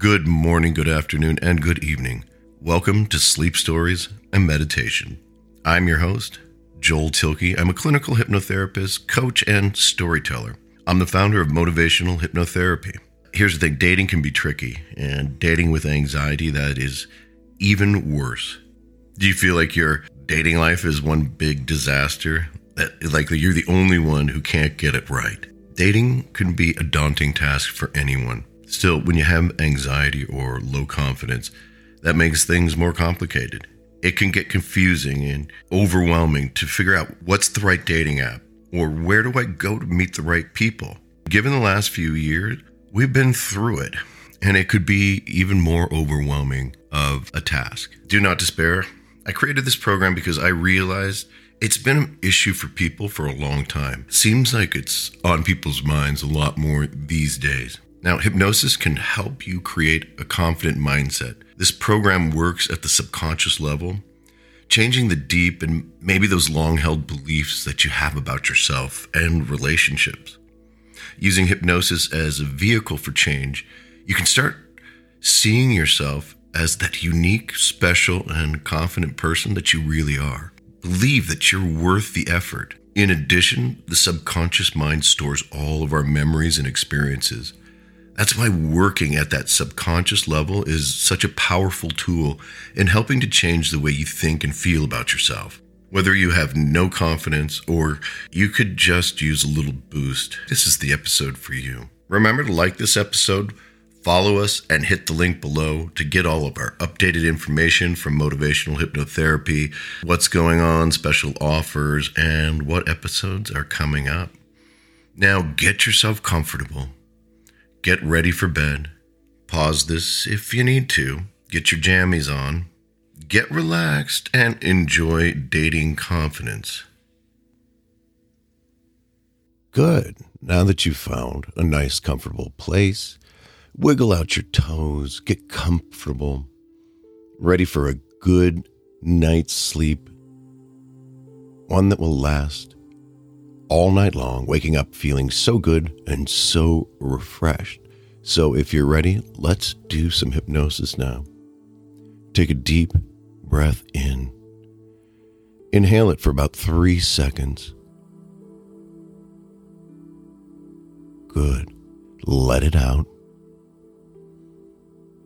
Good morning, good afternoon, and good evening. Welcome to Sleep Stories and Meditation. I'm your host, Joel Thielke. I'm a clinical hypnotherapist, coach, and storyteller. I'm the founder of Motivational Hypnotherapy. Here's the thing dating can be tricky, and dating with anxiety, that is even worse. Do you feel like your dating life is one big disaster? That like you're the only one who can't get it right. Dating can be a daunting task for anyone. Still, when you have anxiety or low confidence, that makes things more complicated. It can get confusing and overwhelming to figure out what's the right dating app or where do I go to meet the right people. Given the last few years, we've been through it and it could be even more overwhelming of a task. Do not despair. I created this program because I realized it's been an issue for people for a long time. Seems like it's on people's minds a lot more these days. Now, hypnosis can help you create a confident mindset. This program works at the subconscious level, changing the deep and maybe those long held beliefs that you have about yourself and relationships. Using hypnosis as a vehicle for change, you can start seeing yourself as that unique, special, and confident person that you really are. Believe that you're worth the effort. In addition, the subconscious mind stores all of our memories and experiences. That's why working at that subconscious level is such a powerful tool in helping to change the way you think and feel about yourself. Whether you have no confidence or you could just use a little boost, this is the episode for you. Remember to like this episode Follow us and hit the link below to get all of our updated information from motivational hypnotherapy, what's going on, special offers, and what episodes are coming up. Now get yourself comfortable. Get ready for bed. Pause this if you need to. Get your jammies on. Get relaxed and enjoy dating confidence. Good. Now that you've found a nice, comfortable place, Wiggle out your toes, get comfortable, ready for a good night's sleep, one that will last all night long, waking up feeling so good and so refreshed. So, if you're ready, let's do some hypnosis now. Take a deep breath in. Inhale it for about three seconds. Good. Let it out.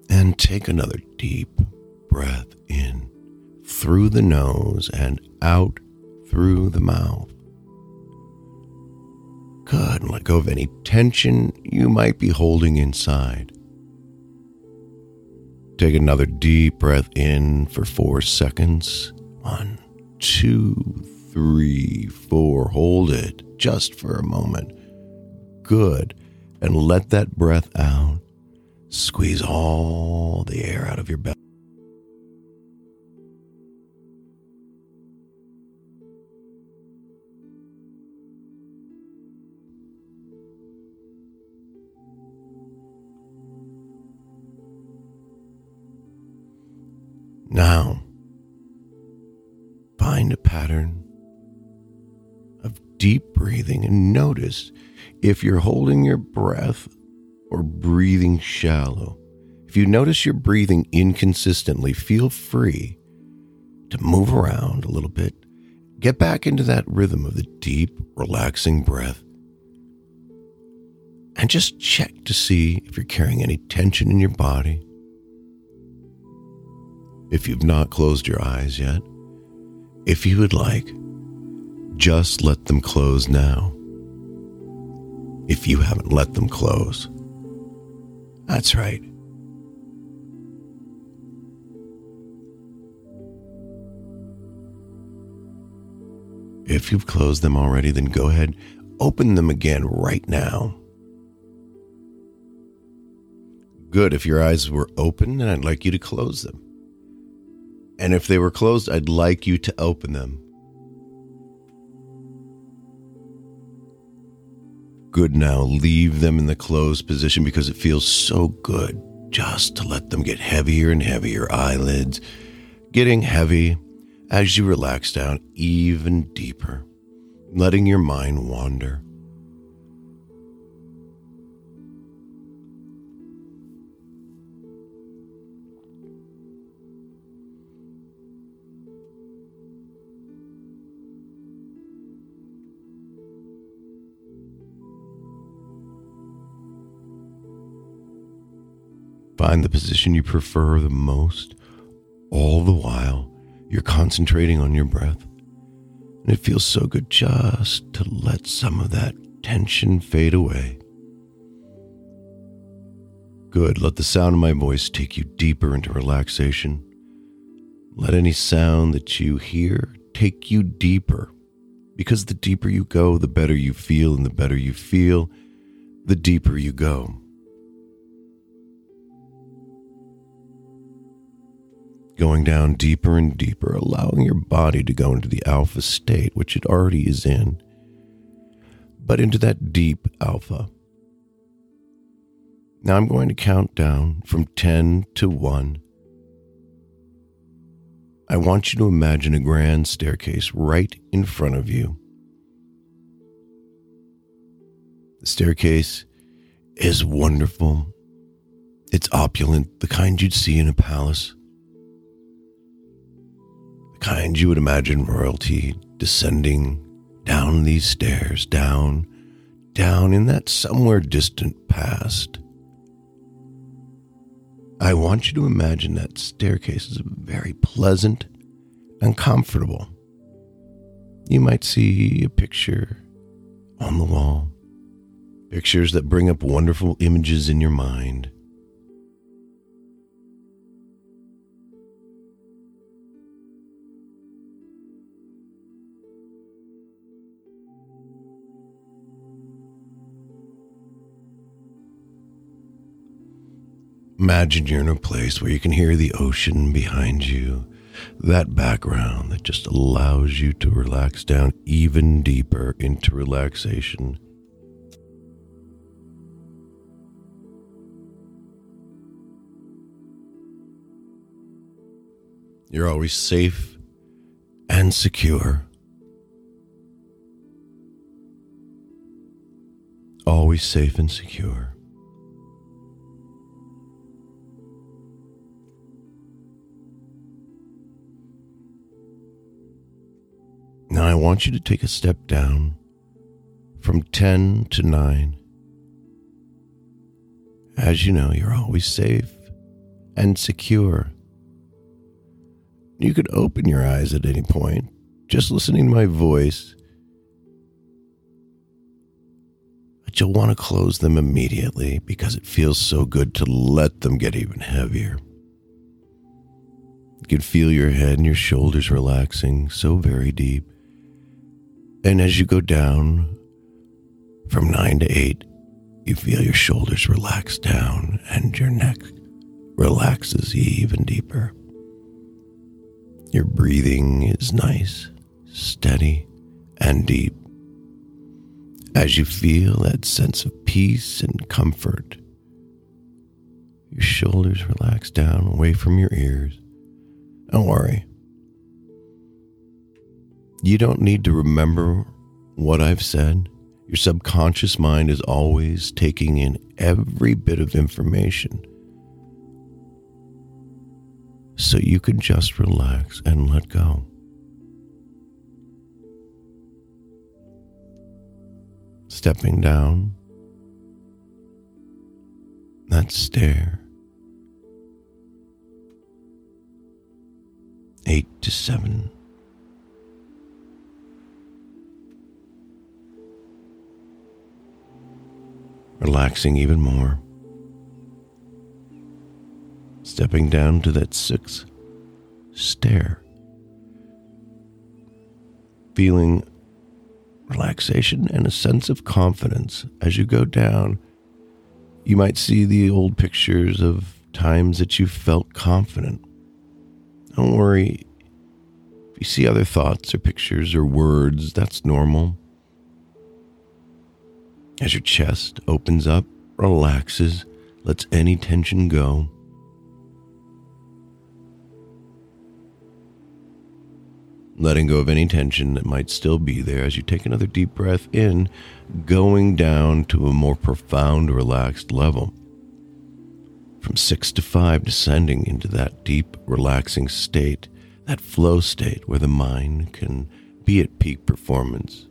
And take another deep breath in through the nose and out through the mouth. Good. And let go of any tension you might be holding inside. Take another deep breath in for four seconds. One, two, three, four. Hold it just for a moment. Good. And let that breath out. Squeeze all the air out of your belly. Pattern of deep breathing and notice if you're holding your breath or breathing shallow. If you notice you're breathing inconsistently, feel free to move around a little bit. Get back into that rhythm of the deep, relaxing breath. And just check to see if you're carrying any tension in your body. If you've not closed your eyes yet, if you would like, just let them close now. If you haven't let them close, that's right. If you've closed them already, then go ahead, open them again right now. Good. If your eyes were open, then I'd like you to close them. And if they were closed, I'd like you to open them. good now. Leave them in the closed position because it feels so good just to let them get heavier and heavier. Eyelids getting heavy as you relax down even deeper, letting your mind wander. Find the position you prefer the most. All the while, you're concentrating on your breath. And it feels so good just to let some of that tension fade away. Good. Let the sound of my voice take you deeper into relaxation. Let any sound that you hear take you deeper. Because the deeper you go, the better you feel, and the better you feel, the deeper you go. Going down deeper and deeper, allowing your body to go into the alpha state, which it already is in, but into that deep alpha. Now I'm going to count down from 10 to 1. I want you to imagine a grand staircase right in front of you. The staircase is wonderful. It's opulent, the kind you'd see in a palace. Kind you would imagine royalty descending down these stairs, down, down in that somewhere distant past. I want you to imagine that staircase is very pleasant and comfortable. You might see a picture on the wall pictures that bring up wonderful images in your mind. Imagine you're in a place where you can hear the ocean behind you, that background that just allows you to relax down even deeper into relaxation. You're always safe and secure. Always safe and secure. Now I want you to take a step down from 10 to 9. As you know, you're always safe and secure. You could open your eyes at any point, just listening to my voice. But you'll want to close them immediately because it feels so good to let them get even heavier. You can feel your head and your shoulders relaxing so very deep. And as you go down from nine to eight, you feel your shoulders relax down and your neck relaxes even deeper. Your breathing is nice, steady, and deep. As you feel that sense of peace and comfort, your shoulders relax down away from your ears. Don't worry. You don't need to remember what I've said. Your subconscious mind is always taking in every bit of information so you can just relax and let go. Stepping down that stair, eight to seven. Relaxing even more stepping down to that sixth stair, feeling relaxation and a sense of confidence as you go down. You might see the old pictures of times that you felt confident. Don't worry. If you see other thoughts or pictures or words, that's normal. As your chest opens up, relaxes, lets any tension go, letting go of any tension that might still be there as you take another deep breath in, going down to a more profound, relaxed level. From six to five, descending into that deep, relaxing state, that flow state where the mind can be at peak performance.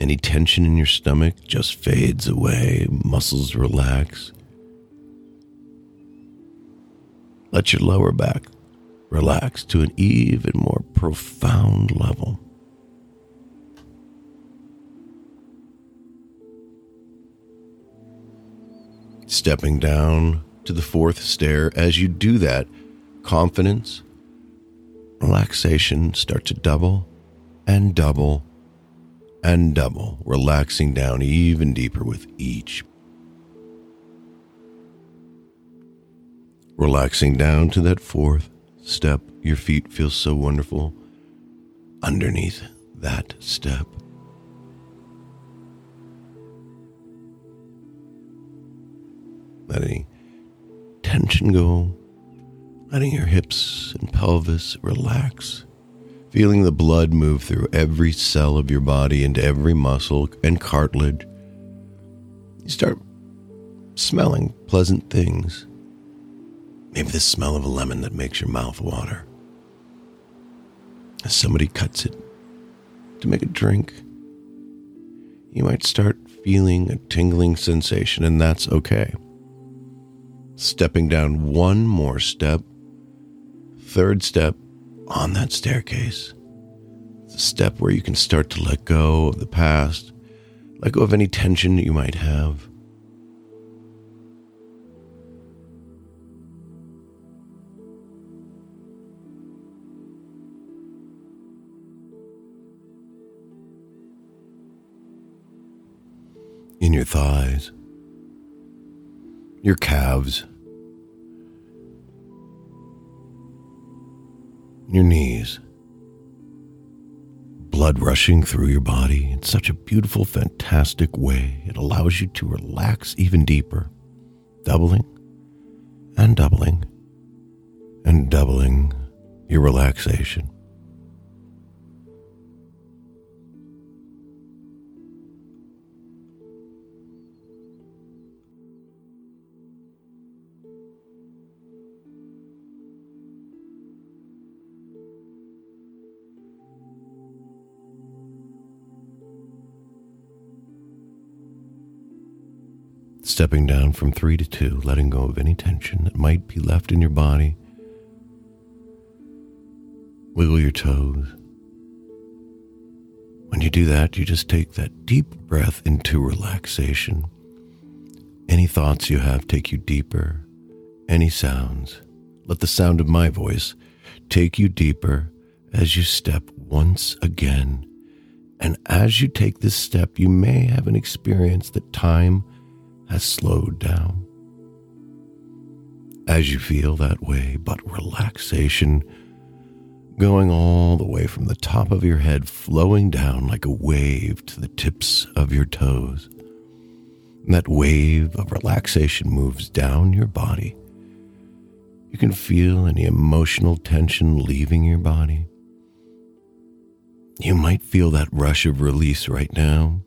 Any tension in your stomach just fades away, muscles relax. Let your lower back relax to an even more profound level. Stepping down to the fourth stair, as you do that, confidence, relaxation start to double and double and double, relaxing down even deeper with each. Relaxing down to that fourth step, your feet feel so wonderful underneath that step. Letting tension go, letting your hips and pelvis relax feeling the blood move through every cell of your body into every muscle and cartilage. You start smelling pleasant things. Maybe the smell of a lemon that makes your mouth water. As somebody cuts it to make a drink, you might start feeling a tingling sensation, and that's okay. Stepping down one more step, third step, on that staircase. A step where you can start to let go of the past, let go of any tension you might have. In your thighs, your calves, your knees. Blood rushing through your body in such a beautiful, fantastic way. It allows you to relax even deeper, doubling and doubling and doubling your relaxation. Stepping down from three to two, letting go of any tension that might be left in your body. Wiggle your toes. When you do that, you just take that deep breath into relaxation. Any thoughts you have take you deeper. Any sounds. Let the sound of my voice take you deeper as you step once again. And as you take this step, you may have an experience that time has slowed down. As you feel that way, but relaxation going all the way from the top of your head, flowing down like a wave to the tips of your toes. And that wave of relaxation moves down your body. You can feel any emotional tension leaving your body. You might feel that rush of release right now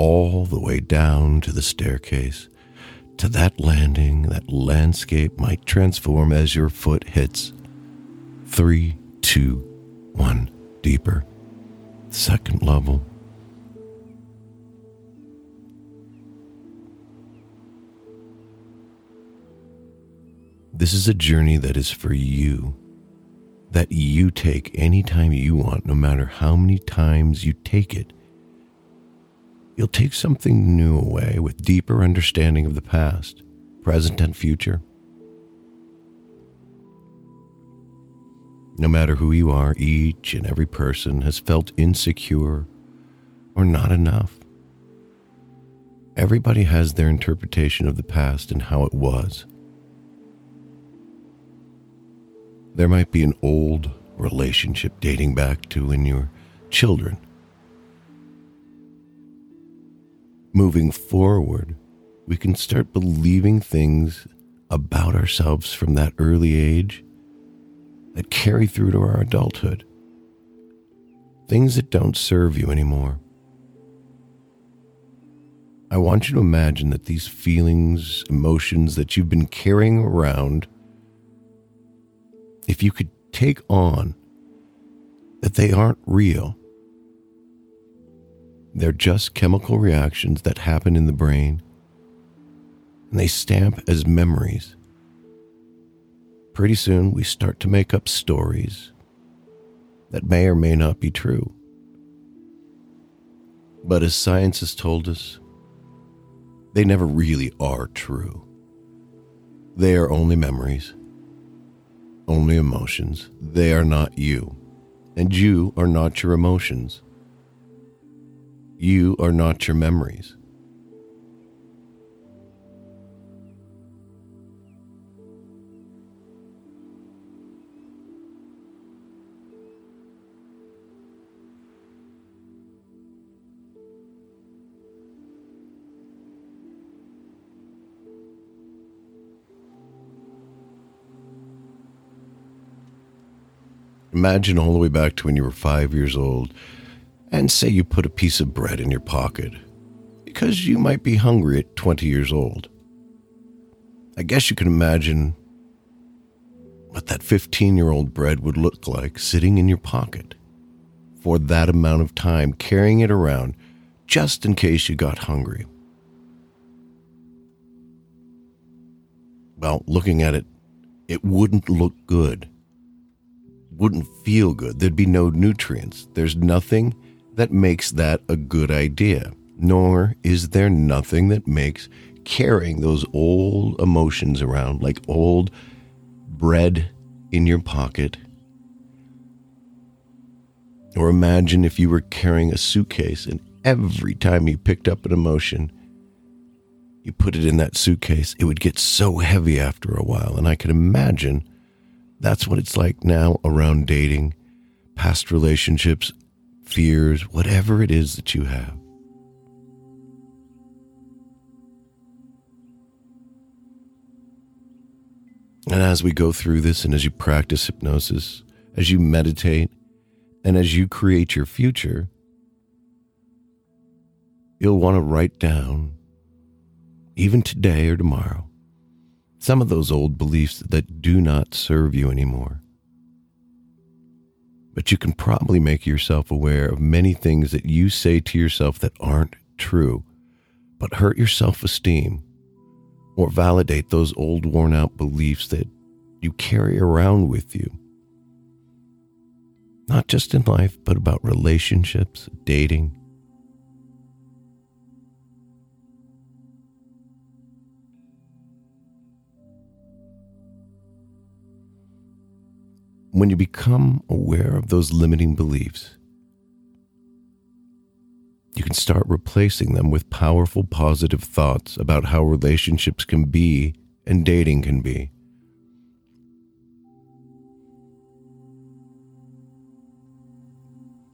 all the way down to the staircase. To that landing, that landscape might transform as your foot hits. Three, two, one, deeper. Second level. This is a journey that is for you, that you take anytime you want, no matter how many times you take it you'll take something new away with deeper understanding of the past, present, and future. No matter who you are, each and every person has felt insecure or not enough. Everybody has their interpretation of the past and how it was. There might be an old relationship dating back to when you were children moving forward, we can start believing things about ourselves from that early age that carry through to our adulthood. Things that don't serve you anymore. I want you to imagine that these feelings, emotions that you've been carrying around, if you could take on that they aren't real, they're just chemical reactions that happen in the brain, and they stamp as memories pretty soon we start to make up stories that may or may not be true. But as science has told us, they never really are true. They are only memories, only emotions. They are not you. And you are not your emotions. You are not your memories. Imagine all the way back to when you were five years old, and say you put a piece of bread in your pocket because you might be hungry at 20 years old. I guess you can imagine what that 15 year old bread would look like sitting in your pocket for that amount of time, carrying it around just in case you got hungry. Well, looking at it, it wouldn't look good wouldn't feel good. There'd be no nutrients. There's nothing that makes that a good idea, nor is there nothing that makes carrying those old emotions around like old bread in your pocket. Or imagine if you were carrying a suitcase and every time you picked up an emotion, you put it in that suitcase, it would get so heavy after a while. And I can imagine that's what it's like now around dating, past relationships, fears, whatever it is that you have. And as we go through this, and as you practice hypnosis, as you meditate, and as you create your future, you'll want to write down, even today or tomorrow, some of those old beliefs that do not serve you anymore. But you can probably make yourself aware of many things that you say to yourself that aren't true, but hurt your self esteem or validate those old worn out beliefs that you carry around with you. Not just in life, but about relationships, dating, when you become aware of those limiting beliefs, you can start replacing them with powerful positive thoughts about how relationships can be and dating can be.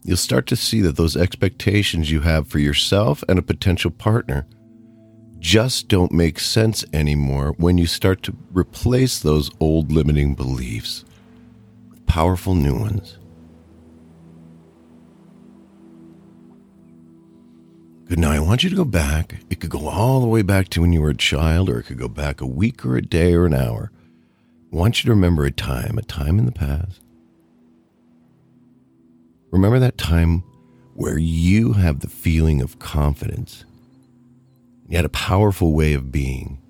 You'll start to see that those expectations you have for yourself and a potential partner just don't make sense anymore when you start to replace those old limiting beliefs powerful new ones. Good now, I want you to go back. It could go all the way back to when you were a child, or it could go back a week or a day or an hour. I want you to remember a time, a time in the past. Remember that time where you have the feeling of confidence. You had a powerful way of being.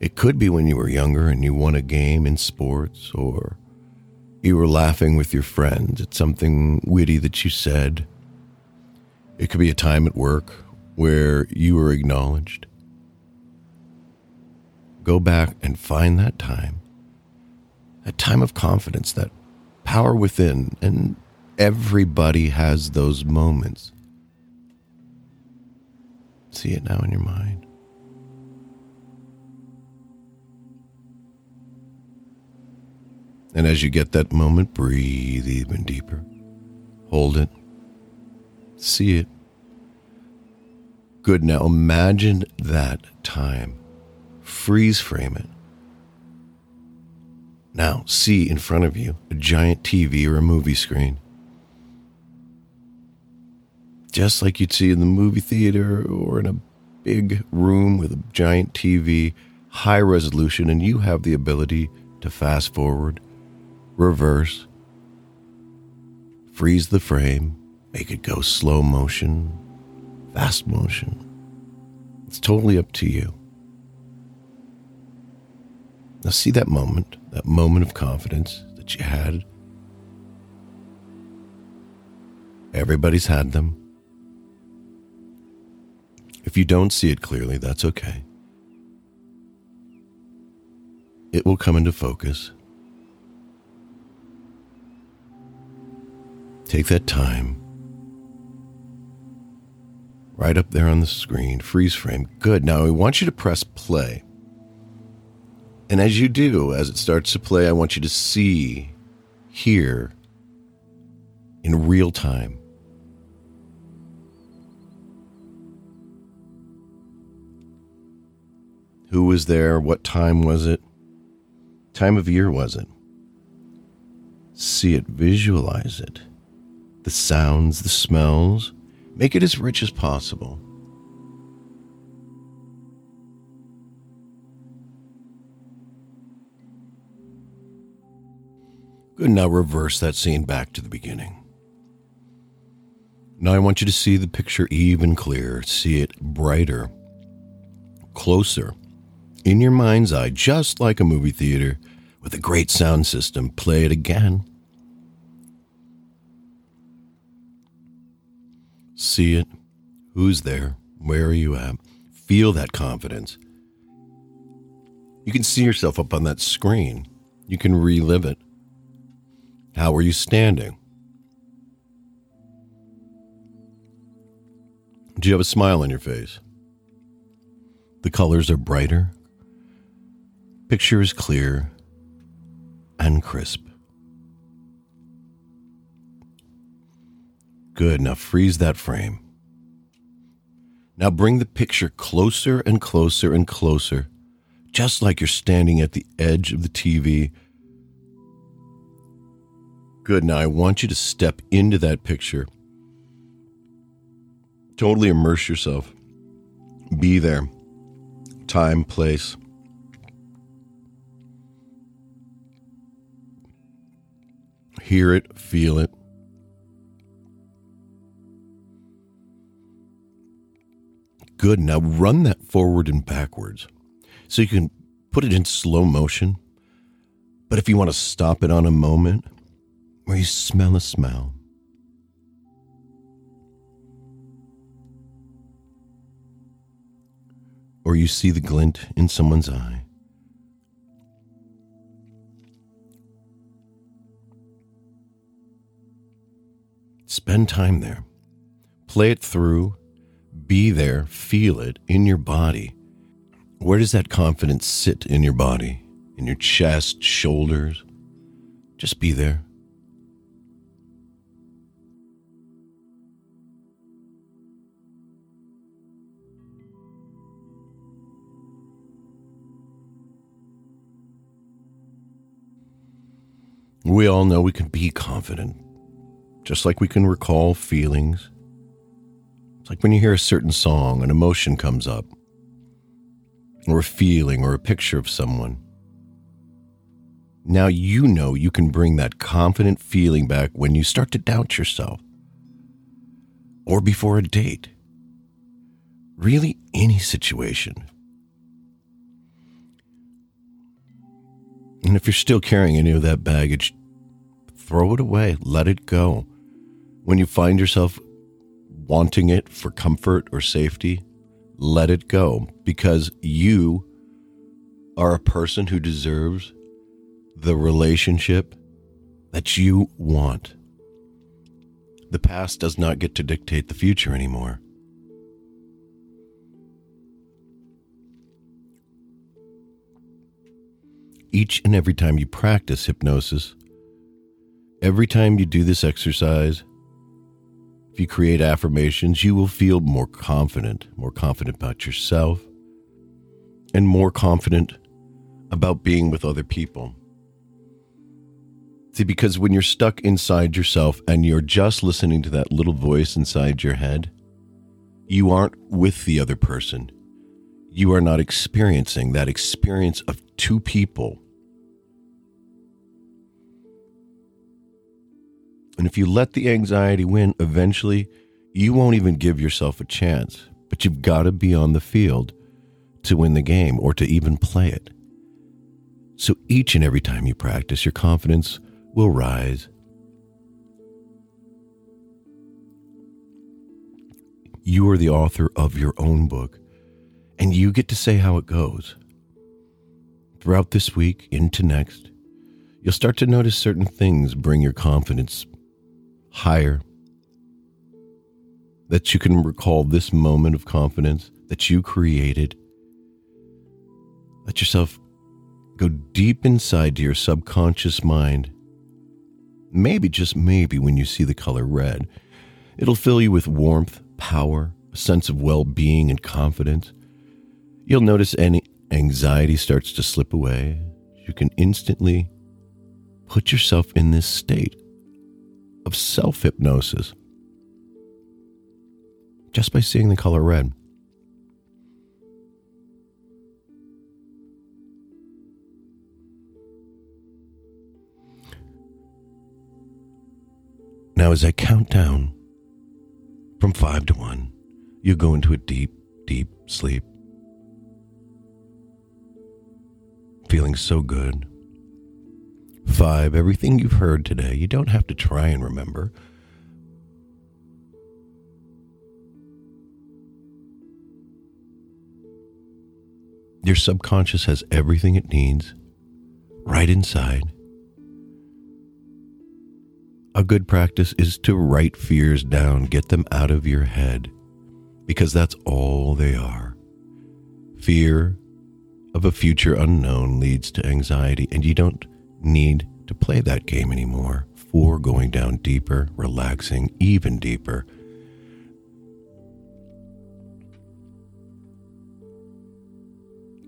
It could be when you were younger and you won a game in sports, or you were laughing with your friends at something witty that you said. It could be a time at work where you were acknowledged. Go back and find that time, that time of confidence, that power within, and everybody has those moments. See it now in your mind. And as you get that moment, breathe even deeper. Hold it. See it. Good. Now imagine that time. Freeze frame it. Now see in front of you a giant TV or a movie screen. Just like you'd see in the movie theater or in a big room with a giant TV, high resolution, and you have the ability to fast forward reverse, freeze the frame, make it go slow motion, fast motion. It's totally up to you. Now, see that moment, that moment of confidence that you had. Everybody's had them. If you don't see it clearly, that's okay. It will come into focus. Take that time. Right up there on the screen, freeze frame. Good. Now I want you to press play. And as you do, as it starts to play, I want you to see, hear in real time. Who was there? What time was it? Time of year was it? See it, visualize it. The sounds, the smells. Make it as rich as possible. Good. Now reverse that scene back to the beginning. Now I want you to see the picture even clearer, see it brighter, closer, in your mind's eye, just like a movie theater with a great sound system. Play it again. See it. Who's there? Where are you at? Feel that confidence. You can see yourself up on that screen. You can relive it. How are you standing? Do you have a smile on your face? The colors are brighter, Picture is clear and crisp. Good. Now freeze that frame. Now bring the picture closer and closer and closer, just like you're standing at the edge of the TV. Good. Now I want you to step into that picture. Totally immerse yourself. Be there. Time, place. hear it, feel it. Good. Now run that forward and backwards. So you can put it in slow motion. But if you want to stop it on a moment where you smell a smell, or you see the glint in someone's eye, Spend time there. Play it through. Be there. Feel it in your body. Where does that confidence sit in your body? In your chest, shoulders? Just be there. We all know we can be confident just like we can recall feelings. It's like when you hear a certain song, an emotion comes up, or a feeling or a picture of someone. Now you know you can bring that confident feeling back when you start to doubt yourself, or before a date. Really, any situation. And if you're still carrying any of that baggage, throw it away, let it go when you find yourself wanting it for comfort or safety, let it go because you are a person who deserves the relationship that you want. The past does not get to dictate the future anymore. Each and every time you practice hypnosis, every time you do this exercise, if you create affirmations, you will feel more confident, more confident about yourself, and more confident about being with other people. See, because when you're stuck inside yourself and you're just listening to that little voice inside your head, you aren't with the other person. You are not experiencing that experience of two people And if you let the anxiety win, eventually you won't even give yourself a chance. But you've got to be on the field to win the game or to even play it. So each and every time you practice, your confidence will rise. You are the author of your own book, and you get to say how it goes. Throughout this week into next, you'll start to notice certain things bring your confidence higher. That you can recall this moment of confidence that you created. Let yourself go deep inside to your subconscious mind. Maybe, just maybe, when you see the color red, it'll fill you with warmth, power, a sense of well being, and confidence. You'll notice any anxiety starts to slip away. You can instantly put yourself in this state of self hypnosis just by seeing the color red. Now, as I count down from five to one, you go into a deep, deep sleep. Feeling so good Everything you've heard today, you don't have to try and remember. Your subconscious has everything it needs right inside. A good practice is to write fears down, get them out of your head, because that's all they are. Fear of a future unknown leads to anxiety, and you don't need to play that game anymore for going down deeper, relaxing even deeper.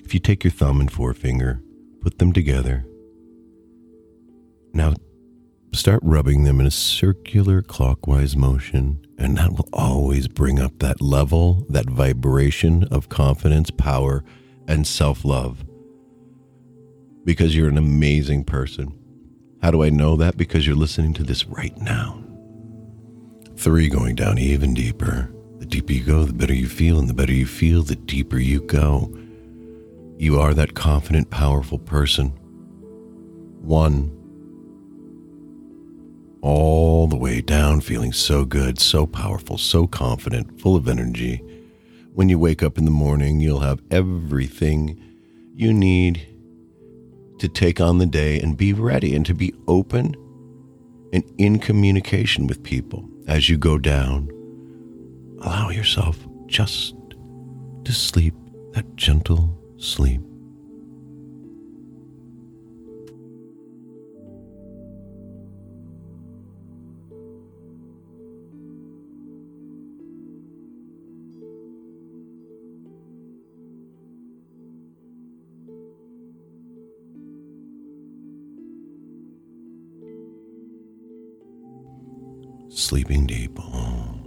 If you take your thumb and forefinger, put them together. Now start rubbing them in a circular clockwise motion, and that will always bring up that level, that vibration of confidence, power, and self love because you're an amazing person. How do I know that? Because you're listening to this right now. Three, going down even deeper. The deeper you go, the better you feel, and the better you feel, the deeper you go. You are that confident, powerful person. One, all the way down, feeling so good, so powerful, so confident, full of energy. When you wake up in the morning, you'll have everything you need to take on the day and be ready and to be open and in communication with people as you go down. Allow yourself just to sleep that gentle sleep. sleeping deep. Om.